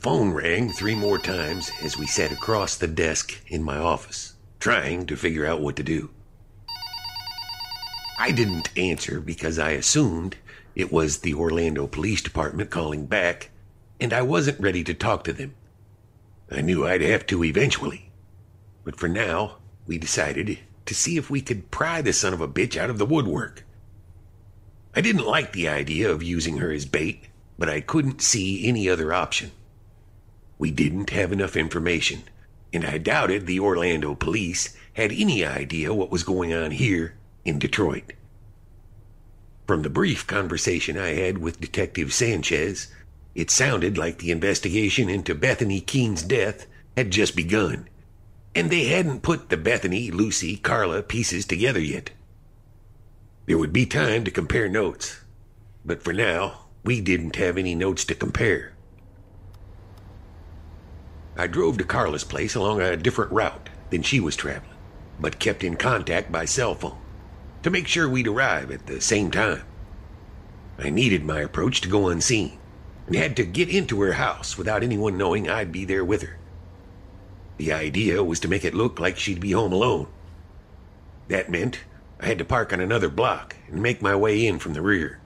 phone rang three more times as we sat across the desk in my office, trying to figure out what to do. I didn't answer because I assumed it was the Orlando Police Department calling back, and I wasn't ready to talk to them. I knew I'd have to eventually. But for now, we decided to see if we could pry the son of a bitch out of the woodwork. I didn't like the idea of using her as bait, but I couldn't see any other option. We didn't have enough information, and I doubted the Orlando police had any idea what was going on here in Detroit. From the brief conversation I had with Detective Sanchez, it sounded like the investigation into Bethany Keene's death had just begun, and they hadn't put the Bethany, Lucy, Carla pieces together yet. There would be time to compare notes, but for now, we didn't have any notes to compare. I drove to Carla's place along a different route than she was traveling, but kept in contact by cell phone to make sure we'd arrive at the same time. I needed my approach to go unseen and had to get into her house without anyone knowing I'd be there with her. The idea was to make it look like she'd be home alone. That meant I had to park on another block and make my way in from the rear.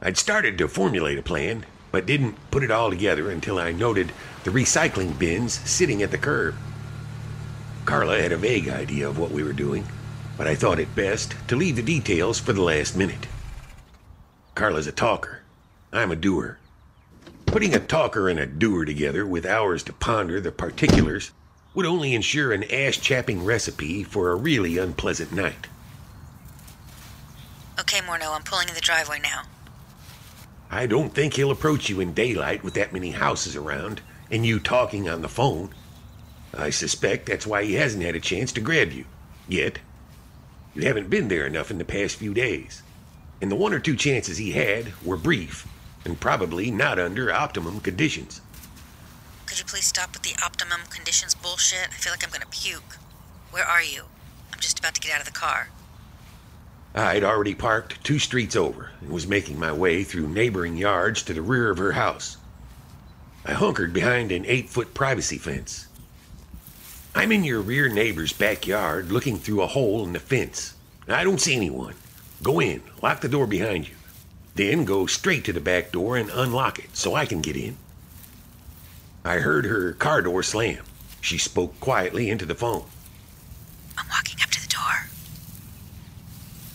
I'd started to formulate a plan, but didn't put it all together until I noted the recycling bins sitting at the curb. Carla had a vague idea of what we were doing, but I thought it best to leave the details for the last minute. Carla's a talker. I'm a doer. Putting a talker and a doer together with hours to ponder the particulars would only ensure an ass chapping recipe for a really unpleasant night. Okay, Morneau, I'm pulling in the driveway now. I don't think he'll approach you in daylight with that many houses around and you talking on the phone. I suspect that's why he hasn't had a chance to grab you. Yet. You haven't been there enough in the past few days. And the one or two chances he had were brief and probably not under optimum conditions. Could you please stop with the optimum conditions bullshit? I feel like I'm gonna puke. Where are you? I'm just about to get out of the car. I'd already parked two streets over and was making my way through neighboring yards to the rear of her house. I hunkered behind an eight foot privacy fence. I'm in your rear neighbor's backyard looking through a hole in the fence. I don't see anyone. Go in, lock the door behind you. Then go straight to the back door and unlock it so I can get in. I heard her car door slam. She spoke quietly into the phone. I'm walking up to the door.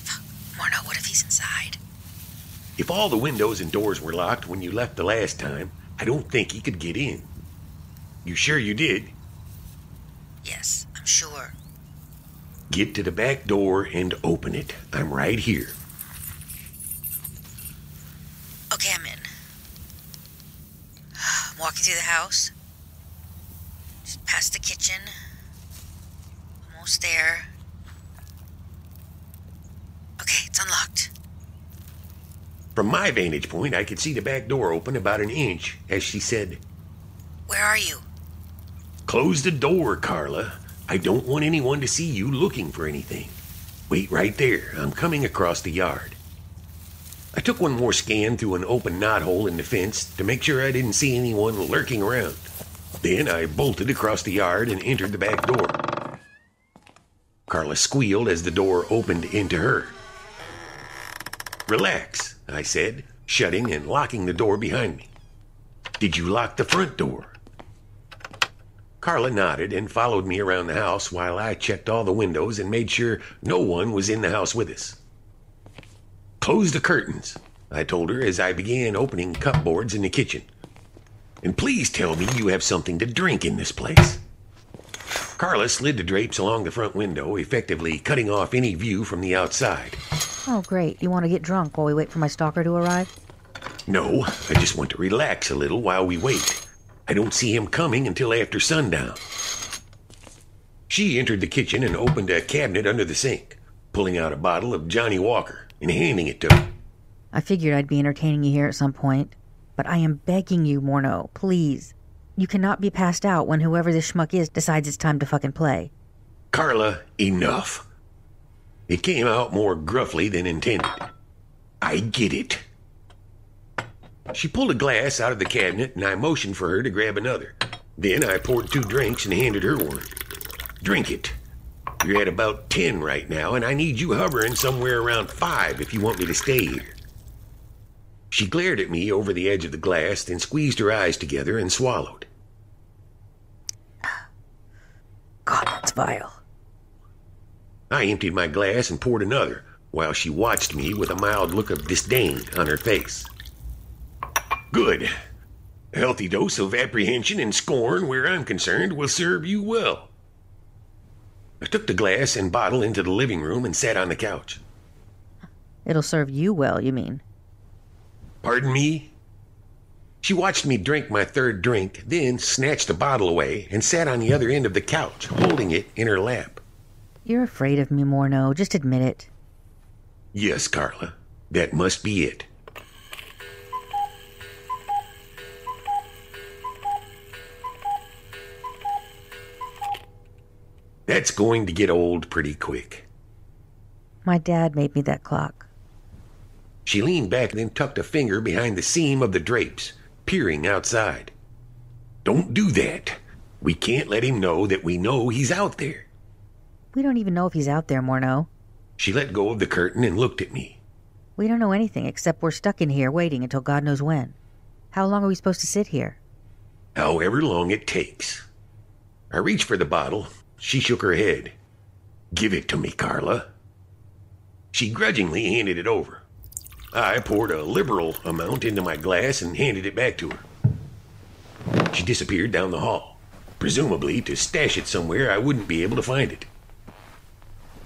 Fuck. Morneau, what if he's inside? If all the windows and doors were locked when you left the last time, I don't think he could get in. You sure you did? Yes, I'm sure. Get to the back door and open it. I'm right here. Okay, I'm in. I'm walking through the house. Just past the kitchen. Almost there. Okay, it's unlocked. From my vantage point, I could see the back door open about an inch as she said, Where are you? Close the door, Carla. I don't want anyone to see you looking for anything. Wait right there. I'm coming across the yard. I took one more scan through an open knothole in the fence to make sure I didn't see anyone lurking around. Then I bolted across the yard and entered the back door. Carla squealed as the door opened into her. Relax, I said, shutting and locking the door behind me. Did you lock the front door? Carla nodded and followed me around the house while I checked all the windows and made sure no one was in the house with us. Close the curtains, I told her as I began opening cupboards in the kitchen. And please tell me you have something to drink in this place. Carla slid the drapes along the front window, effectively cutting off any view from the outside. Oh, great. You want to get drunk while we wait for my stalker to arrive? No, I just want to relax a little while we wait. I don't see him coming until after sundown. She entered the kitchen and opened a cabinet under the sink, pulling out a bottle of Johnnie Walker and handing it to me. I figured I'd be entertaining you here at some point, but I am begging you, Morneau, please. You cannot be passed out when whoever this schmuck is decides it's time to fucking play. Carla, enough. It came out more gruffly than intended. I get it. She pulled a glass out of the cabinet and I motioned for her to grab another. Then I poured two drinks and handed her one. Drink it. You're at about 10 right now, and I need you hovering somewhere around 5 if you want me to stay here. She glared at me over the edge of the glass, then squeezed her eyes together and swallowed. God, that's vile. I emptied my glass and poured another, while she watched me with a mild look of disdain on her face. Good. A healthy dose of apprehension and scorn, where I'm concerned, will serve you well. I took the glass and bottle into the living room and sat on the couch. It'll serve you well, you mean? Pardon me? She watched me drink my third drink, then snatched the bottle away and sat on the other end of the couch, holding it in her lap. You're afraid of me, Morneau. Just admit it. Yes, Carla. That must be it. That's going to get old pretty quick. My dad made me that clock. She leaned back and then tucked a finger behind the seam of the drapes, peering outside. Don't do that. We can't let him know that we know he's out there. We don't even know if he's out there, Morneau. She let go of the curtain and looked at me. We don't know anything except we're stuck in here waiting until God knows when. How long are we supposed to sit here? However long it takes. I reached for the bottle. She shook her head. Give it to me, Carla. She grudgingly handed it over. I poured a liberal amount into my glass and handed it back to her. She disappeared down the hall, presumably to stash it somewhere I wouldn't be able to find it.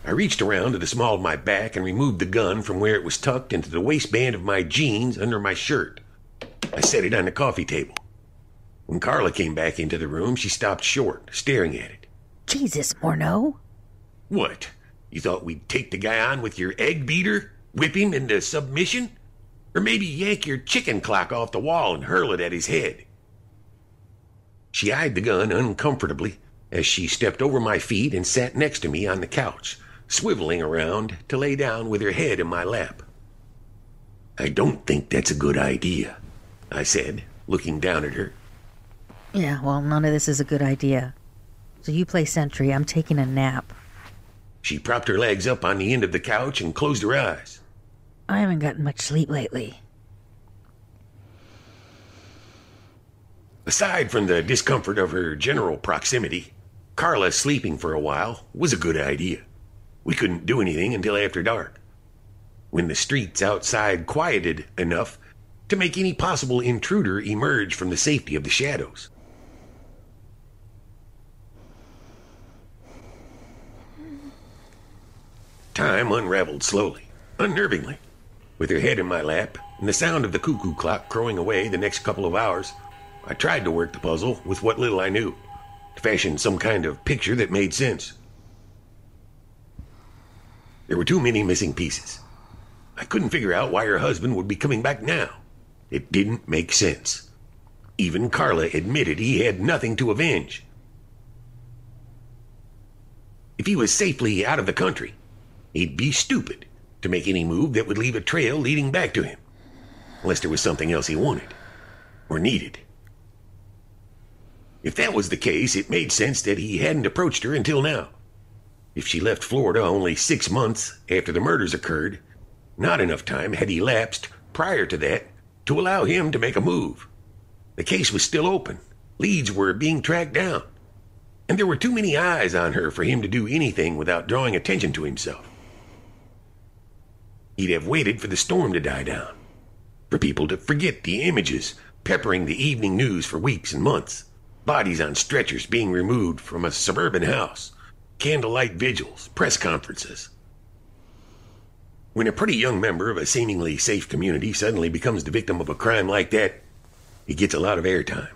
I reached around to the small of my back and removed the gun from where it was tucked into the waistband of my jeans under my shirt. I set it on the coffee table. When Carla came back into the room, she stopped short, staring at it. Jesus, Morneau. What? You thought we'd take the guy on with your egg beater? Whip him into submission? Or maybe yank your chicken clock off the wall and hurl it at his head? She eyed the gun uncomfortably as she stepped over my feet and sat next to me on the couch, swiveling around to lay down with her head in my lap. I don't think that's a good idea, I said, looking down at her. Yeah, well, none of this is a good idea. So you play sentry. I'm taking a nap. She propped her legs up on the end of the couch and closed her eyes. I haven't gotten much sleep lately. Aside from the discomfort of her general proximity, Carla sleeping for a while was a good idea. We couldn't do anything until after dark, when the streets outside quieted enough to make any possible intruder emerge from the safety of the shadows. Time unraveled slowly, unnervingly. With her head in my lap and the sound of the cuckoo clock crowing away the next couple of hours, I tried to work the puzzle with what little I knew, to fashion some kind of picture that made sense. There were too many missing pieces. I couldn't figure out why her husband would be coming back now. It didn't make sense. Even Carla admitted he had nothing to avenge. If he was safely out of the country, he'd be stupid to make any move that would leave a trail leading back to him, unless there was something else he wanted or needed. If that was the case, it made sense that he hadn't approached her until now. If she left Florida only six months after the murders occurred, not enough time had elapsed prior to that to allow him to make a move. The case was still open. Leads were being tracked down. And there were too many eyes on her for him to do anything without drawing attention to himself. He'd have waited for the storm to die down, for people to forget the images peppering the evening news for weeks and months. Bodies on stretchers being removed from a suburban house, candlelight vigils, press conferences. When a pretty young member of a seemingly safe community suddenly becomes the victim of a crime like that, he gets a lot of airtime.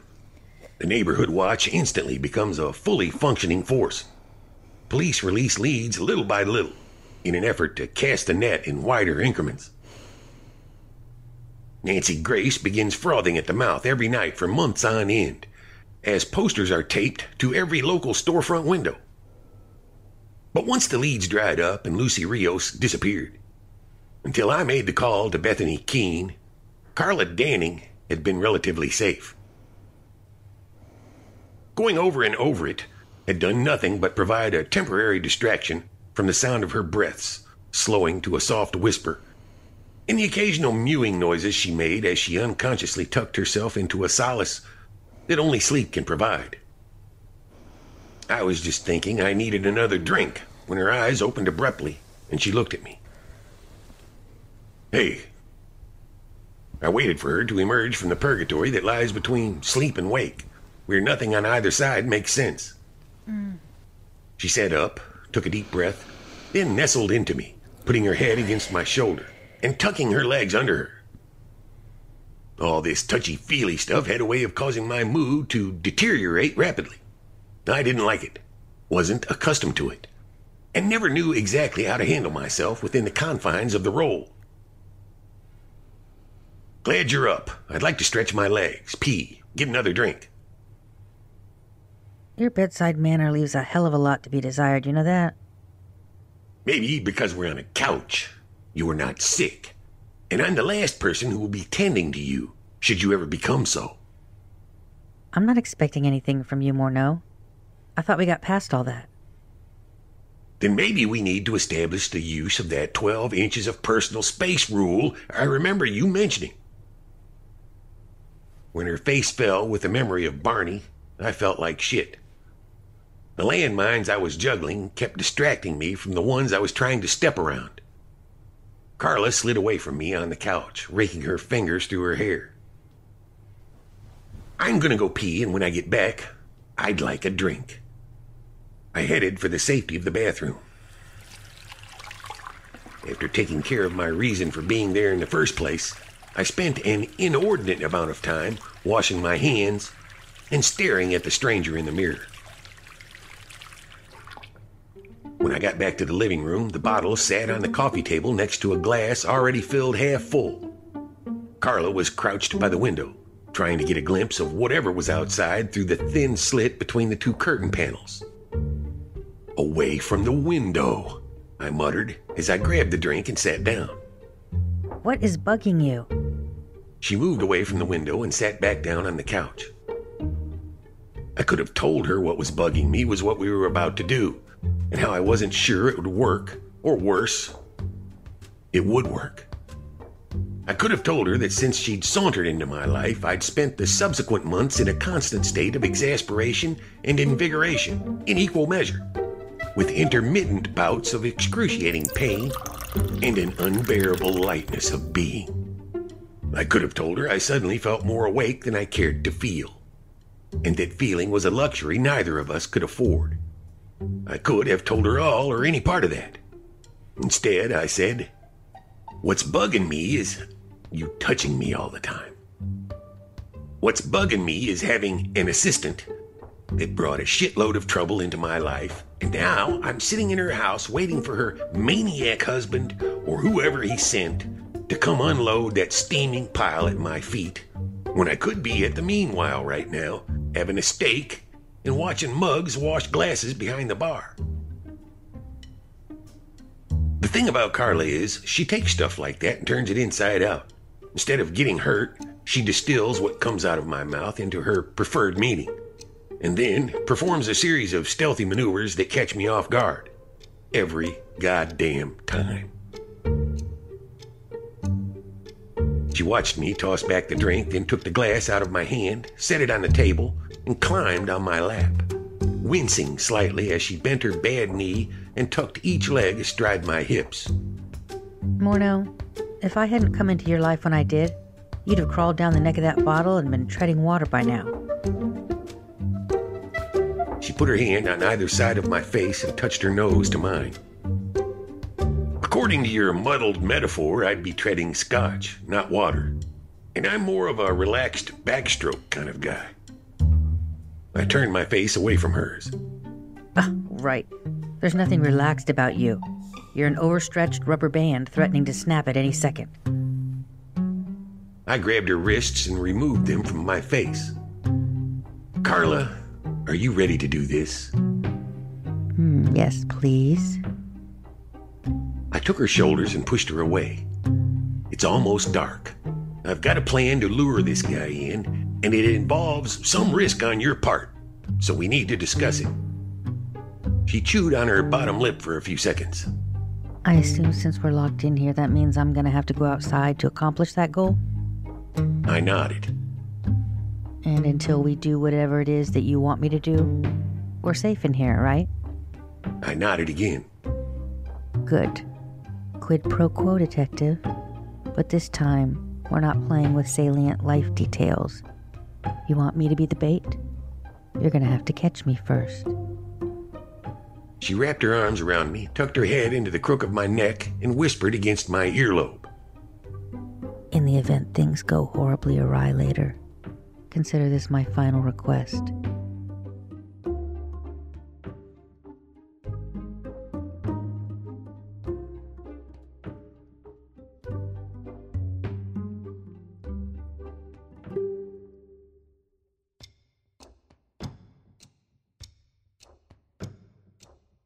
The neighborhood watch instantly becomes a fully functioning force. Police release leads little by little in an effort to cast the net in wider increments. Nancy Grace begins frothing at the mouth every night for months on end as posters are taped to every local storefront window. But once the leads dried up and Lucy Rios disappeared, until I made the call to Bethany Keene, Carla Danning had been relatively safe. Going over and over it had done nothing but provide a temporary distraction from the sound of her breaths, slowing to a soft whisper, and the occasional mewing noises she made as she unconsciously tucked herself into a solace that only sleep can provide. I was just thinking I needed another drink when her eyes opened abruptly and she looked at me. Hey. I waited for her to emerge from the purgatory that lies between sleep and wake, where nothing on either side makes sense. Mm. She sat up, took a deep breath, then nestled into me, putting her head against my shoulder and tucking her legs under her. All this touchy feely stuff had a way of causing my mood to deteriorate rapidly. I didn't like it, wasn't accustomed to it, and never knew exactly how to handle myself within the confines of the role. Glad you're up. I'd like to stretch my legs, pee, get another drink. Your bedside manner leaves a hell of a lot to be desired, you know that? Maybe because we're on a couch, you are not sick, and I'm the last person who will be tending to you should you ever become so. I'm not expecting anything from you, Morneau. I thought we got past all that. Then maybe we need to establish the use of that 12 inches of personal space rule I remember you mentioning. When her face fell with the memory of Barney, I felt like shit. The landmines I was juggling kept distracting me from the ones I was trying to step around. Carla slid away from me on the couch, raking her fingers through her hair. I'm gonna go pee, and when I get back, I'd like a drink. I headed for the safety of the bathroom. After taking care of my reason for being there in the first place, I spent an inordinate amount of time washing my hands and staring at the stranger in the mirror. When I got back to the living room, the bottle sat on the coffee table next to a glass already filled half full. Carla was crouched by the window, trying to get a glimpse of whatever was outside through the thin slit between the two curtain panels. Away from the window, I muttered as I grabbed the drink and sat down. What is bugging you? She moved away from the window and sat back down on the couch. I could have told her what was bugging me was what we were about to do, and how I wasn't sure it would work, or worse, it would work. I could have told her that since she'd sauntered into my life, I'd spent the subsequent months in a constant state of exasperation and invigoration in equal measure, with intermittent bouts of excruciating pain and an unbearable lightness of being. I could have told her I suddenly felt more awake than I cared to feel, and that feeling was a luxury neither of us could afford. I could have told her all or any part of that. Instead, I said, What's bugging me is you touching me all the time. What's bugging me is having an assistant that brought a shitload of trouble into my life, and now I'm sitting in her house waiting for her maniac husband or whoever he sent to come unload that steaming pile at my feet when I could be at the meanwhile right now, having a steak and watching mugs wash glasses behind the bar. The thing about Carla is, she takes stuff like that and turns it inside out. Instead of getting hurt, she distills what comes out of my mouth into her preferred meaning, and then performs a series of stealthy maneuvers that catch me off guard. Every goddamn time. She watched me toss back the drink, then took the glass out of my hand, set it on the table, and climbed on my lap, wincing slightly as she bent her bad knee and tucked each leg astride my hips. Morneau, if I hadn't come into your life when I did, you'd have crawled down the neck of that bottle and been treading water by now. Put her hand on either side of my face and touched her nose to mine. According to your muddled metaphor, I'd be treading scotch, not water. And I'm more of a relaxed backstroke kind of guy. I turned my face away from hers. Ah, right. There's nothing relaxed about you. You're an overstretched rubber band threatening to snap at any second. I grabbed her wrists and removed them from my face. Carla, are you ready to do this? Hmm, yes, please. I took her shoulders and pushed her away. It's almost dark. I've got a plan to lure this guy in, and it involves some risk on your part, so we need to discuss it. She chewed on her bottom lip for a few seconds. I assume since we're locked in here, that means I'm gonna have to go outside to accomplish that goal? I nodded. And until we do whatever it is that you want me to do, we're safe in here, right? I nodded again. Good. Quid pro quo, detective. But this time, we're not playing with salient life details. You want me to be the bait? You're gonna have to catch me first. She wrapped her arms around me, tucked her head into the crook of my neck, and whispered against my earlobe. In the event things go horribly awry later, consider this my final request.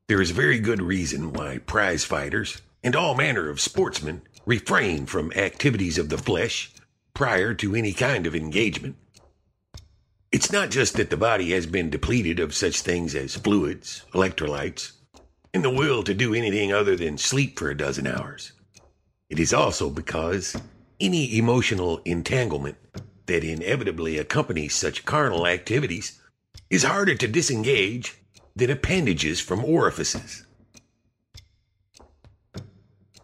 There is very good reason why prize fighters and all manner of sportsmen refrain from activities of the flesh prior to any kind of engagement. It's not just that the body has been depleted of such things as fluids, electrolytes, and the will to do anything other than sleep for a dozen hours. It is also because any emotional entanglement that inevitably accompanies such carnal activities is harder to disengage than appendages from orifices.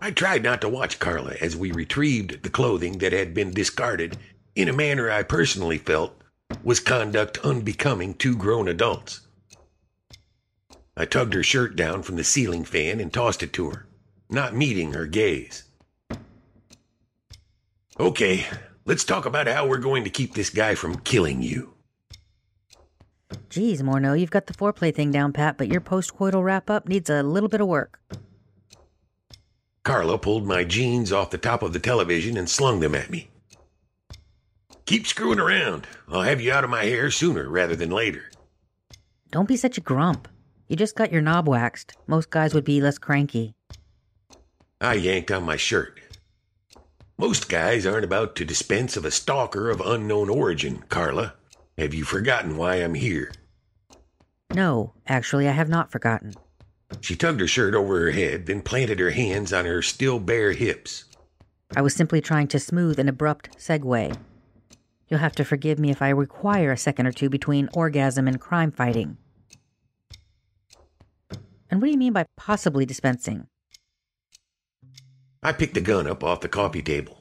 I tried not to watch Carla as we retrieved the clothing that had been discarded in a manner I personally felt was conduct unbecoming two grown adults. I tugged her shirt down from the ceiling fan and tossed it to her, not meeting her gaze. Okay, let's talk about how we're going to keep this guy from killing you. Geez, Morneau, you've got the foreplay thing down pat, but your postcoital wrap up needs a little bit of work. Carla pulled my jeans off the top of the television and slung them at me. Keep screwing around. I'll have you out of my hair sooner rather than later. Don't be such a grump. You just got your knob waxed. Most guys would be less cranky. I yanked on my shirt. Most guys aren't about to dispense of a stalker of unknown origin, Carla. Have you forgotten why I'm here? No, actually, I have not forgotten. She tugged her shirt over her head, then planted her hands on her still bare hips. I was simply trying to smooth an abrupt segue. You'll have to forgive me if I require a second or two between orgasm and crime fighting. And what do you mean by possibly dispensing? I picked the gun up off the coffee table.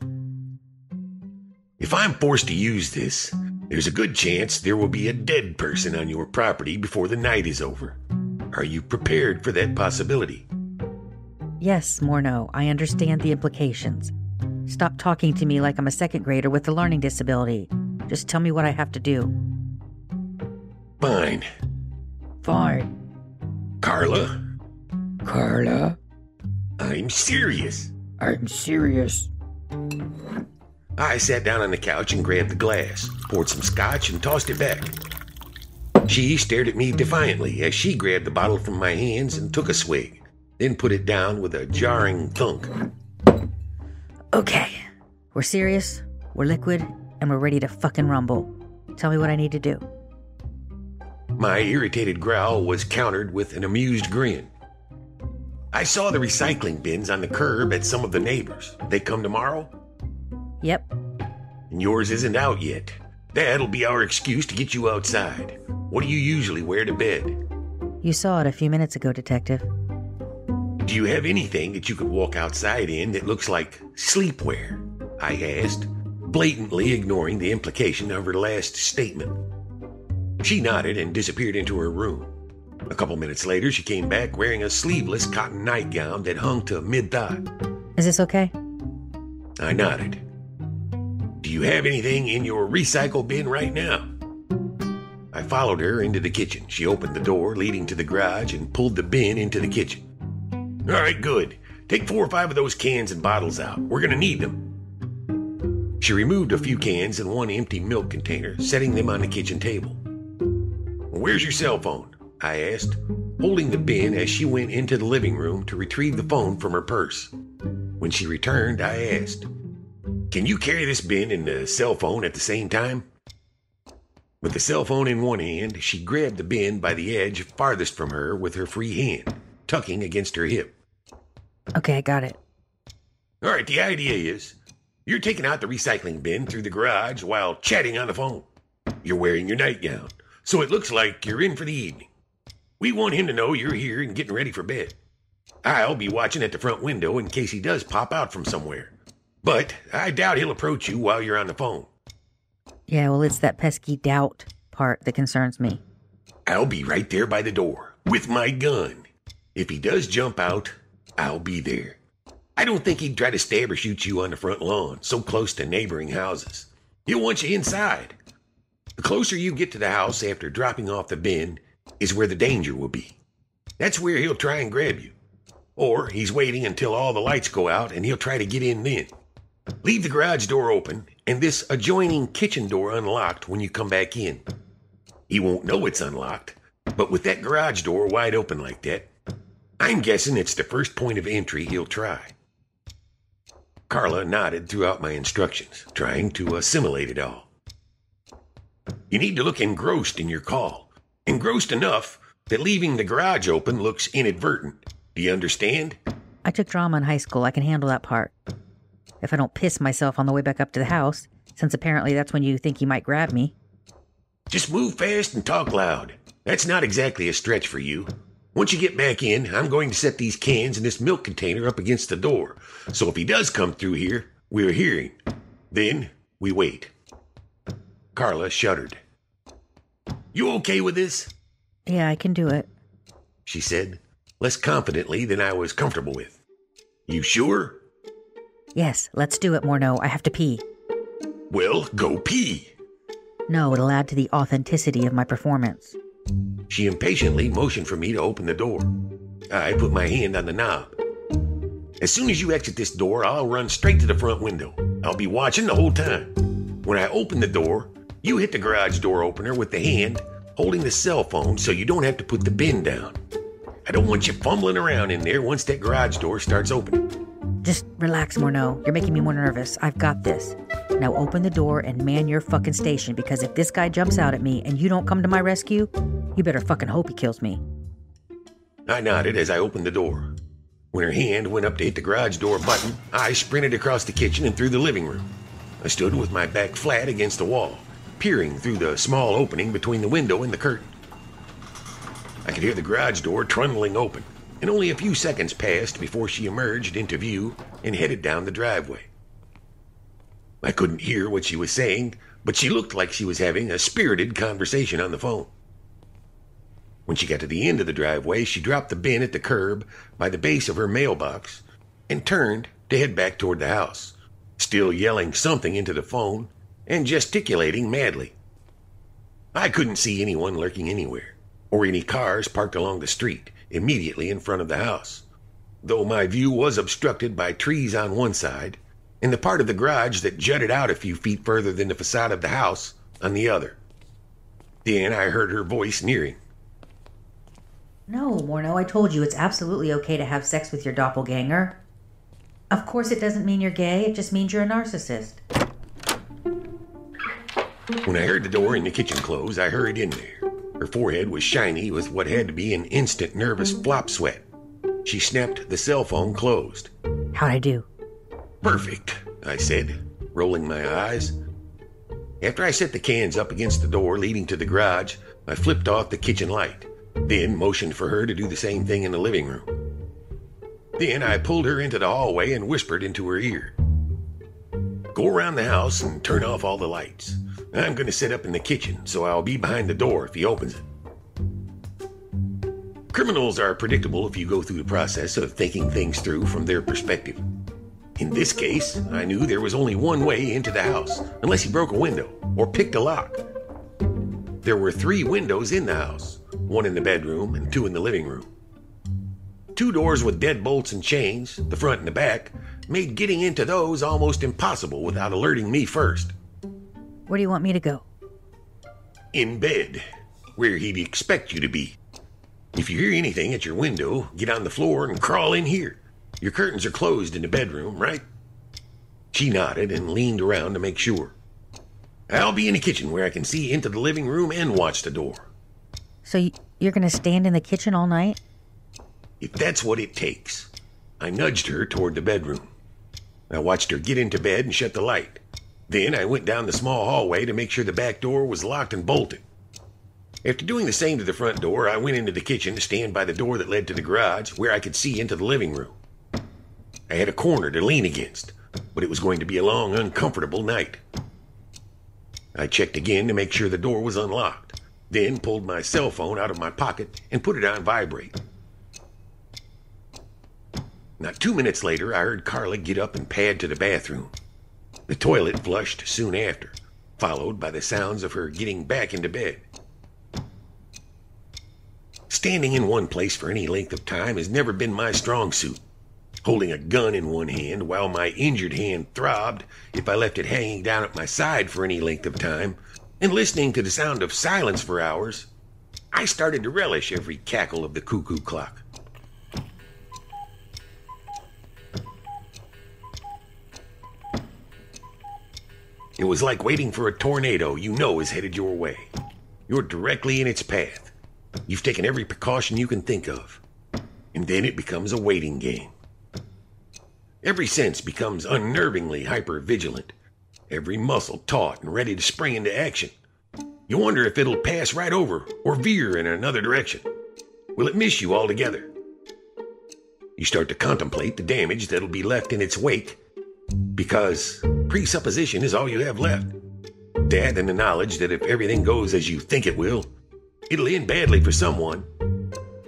If I'm forced to use this, there's a good chance there will be a dead person on your property before the night is over. Are you prepared for that possibility? Yes, Morneau, I understand the implications. Stop talking to me like I'm a second grader with a learning disability. Just tell me what I have to do. Fine. Fine. Carla, Carla, I'm serious. I'm serious. I sat down on the couch and grabbed the glass, poured some scotch, and tossed it back. She stared at me defiantly as she grabbed the bottle from my hands and took a swig, then put it down with a jarring thunk. Okay. We're serious, we're liquid, and we're ready to fucking rumble. Tell me what I need to do. My irritated growl was countered with an amused grin. I saw the recycling bins on the curb at some of the neighbors. They come tomorrow, Yep. and yours isn't out yet. That'll be our excuse to get you outside. What do you usually wear to bed? You saw it a few minutes ago, Detective. Do you have anything that you could walk outside in that looks like sleepwear? I asked, blatantly ignoring the implication of her last statement. She nodded and disappeared into her room. A couple minutes later, she came back wearing a sleeveless cotton nightgown that hung to mid thigh. Is this okay? I nodded. Do you have anything in your recycle bin right now? I followed her into the kitchen. She opened the door leading to the garage and pulled the bin into the kitchen. All right, good. Take four or five of those cans and bottles out. We're going to need them. She removed a few cans and one empty milk container, setting them on the kitchen table. Where's your cell phone? I asked, holding the bin as she went into the living room to retrieve the phone from her purse. When she returned, I asked, Can you carry this bin and the cell phone at the same time? With the cell phone in one hand, she grabbed the bin by the edge farthest from her with her free hand, tucking against her hip. Okay, I got it. All right, the idea is you're taking out the recycling bin through the garage while chatting on the phone. You're wearing your nightgown, so it looks like you're in for the evening. We want him to know you're here and getting ready for bed. I'll be watching at the front window in case he does pop out from somewhere. But I doubt he'll approach you while you're on the phone. Yeah, well, it's that pesky doubt part that concerns me. I'll be right there by the door with my gun. If he does jump out, I'll be there. I don't think he'd try to stab or shoot you on the front lawn, so close to neighboring houses. He'll want you inside. The closer you get to the house after dropping off the bin is where the danger will be. That's where he'll try and grab you. Or he's waiting until all the lights go out and he'll try to get in then. Leave the garage door open and this adjoining kitchen door unlocked when you come back in. He won't know it's unlocked, but with that garage door wide open like that, I'm guessing it's the first point of entry he'll try. Carla nodded throughout my instructions, trying to assimilate it all. You need to look engrossed in your call. Engrossed enough that leaving the garage open looks inadvertent. Do you understand? I took drama in high school. I can handle that part. If I don't piss myself on the way back up to the house, since apparently that's when you think you might grab me. Just move fast and talk loud. That's not exactly a stretch for you. Once you get back in, I'm going to set these cans and this milk container up against the door. So if he does come through here, we're hearing. Then we wait. Carla shuddered. You okay with this? Yeah, I can do it. She said, less confidently than I was comfortable with. You sure? Yes, let's do it, Morneau. I have to pee. Well, go pee. No, it'll add to the authenticity of my performance. She impatiently motioned for me to open the door. I put my hand on the knob. As soon as you exit this door, I'll run straight to the front window. I'll be watching the whole time. When I open the door, you hit the garage door opener with the hand holding the cell phone so you don't have to put the bin down. I don't want you fumbling around in there once that garage door starts opening. Just relax, Morneau. You're making me more nervous. I've got this. Now open the door and man your fucking station because if this guy jumps out at me and you don't come to my rescue, you better fucking hope he kills me. I nodded as I opened the door. When her hand went up to hit the garage door button, I sprinted across the kitchen and through the living room. I stood with my back flat against the wall, peering through the small opening between the window and the curtain. I could hear the garage door trundling open, and only a few seconds passed before she emerged into view and headed down the driveway. I couldn't hear what she was saying, but she looked like she was having a spirited conversation on the phone. When she got to the end of the driveway, she dropped the bin at the curb by the base of her mailbox and turned to head back toward the house, still yelling something into the phone and gesticulating madly. I couldn't see anyone lurking anywhere, or any cars parked along the street immediately in front of the house, though my view was obstructed by trees on one side and the part of the garage that jutted out a few feet further than the facade of the house on the other. Then I heard her voice nearing. No, Morneau, I told you it's absolutely okay to have sex with your doppelganger. Of course, it doesn't mean you're gay, it just means you're a narcissist. When I heard the door in the kitchen close, I hurried in there. Her forehead was shiny with what had to be an instant nervous flop sweat. She snapped the cell phone closed. How'd I do? Perfect, I said, rolling my eyes. After I set the cans up against the door leading to the garage, I flipped off the kitchen light, then motioned for her to do the same thing in the living room. Then I pulled her into the hallway and whispered into her ear. Go around the house and turn off all the lights. I'm going to sit up in the kitchen, so I'll be behind the door if he opens it. Criminals are predictable if you go through the process of thinking things through from their perspective. In this case, I knew there was only one way into the house, unless he broke a window or picked a lock. There were three windows in the house one in the bedroom and two in the living room. Two doors with deadbolts and chains, the front and the back, made getting into those almost impossible without alerting me first. Where do you want me to go? In bed, where he'd expect you to be. If you hear anything at your window, get on the floor and crawl in here. Your curtains are closed in the bedroom, right? She nodded and leaned around to make sure. I'll be in the kitchen where I can see into the living room and watch the door. So you're going to stand in the kitchen all night? If that's what it takes. I nudged her toward the bedroom. I watched her get into bed and shut the light. Then I went down the small hallway to make sure the back door was locked and bolted. After doing the same to the front door, I went into the kitchen to stand by the door that led to the garage where I could see into the living room. I had a corner to lean against, but it was going to be a long, uncomfortable night. I checked again to make sure the door was unlocked, then pulled my cell phone out of my pocket and put it on vibrate. Not two minutes later, I heard Carla get up and pad to the bathroom. The toilet flushed soon after, followed by the sounds of her getting back into bed. Standing in one place for any length of time has never been my strong suit. Holding a gun in one hand while my injured hand throbbed if I left it hanging down at my side for any length of time, and listening to the sound of silence for hours, I started to relish every cackle of the cuckoo clock. It was like waiting for a tornado you know is headed your way. You're directly in its path. You've taken every precaution you can think of. And then it becomes a waiting game. Every sense becomes unnervingly hyper vigilant, every muscle taut and ready to spring into action. You wonder if it'll pass right over or veer in another direction. Will it miss you altogether? You start to contemplate the damage that'll be left in its wake because presupposition is all you have left. That and the knowledge that if everything goes as you think it will, it'll end badly for someone,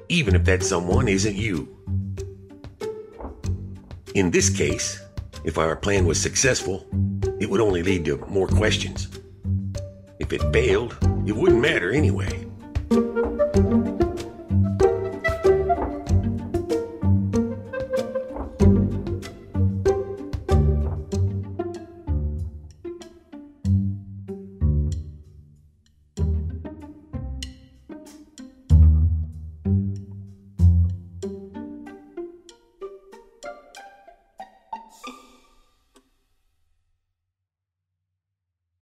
even if that someone isn't you. In this case, if our plan was successful, it would only lead to more questions. If it failed, it wouldn't matter anyway.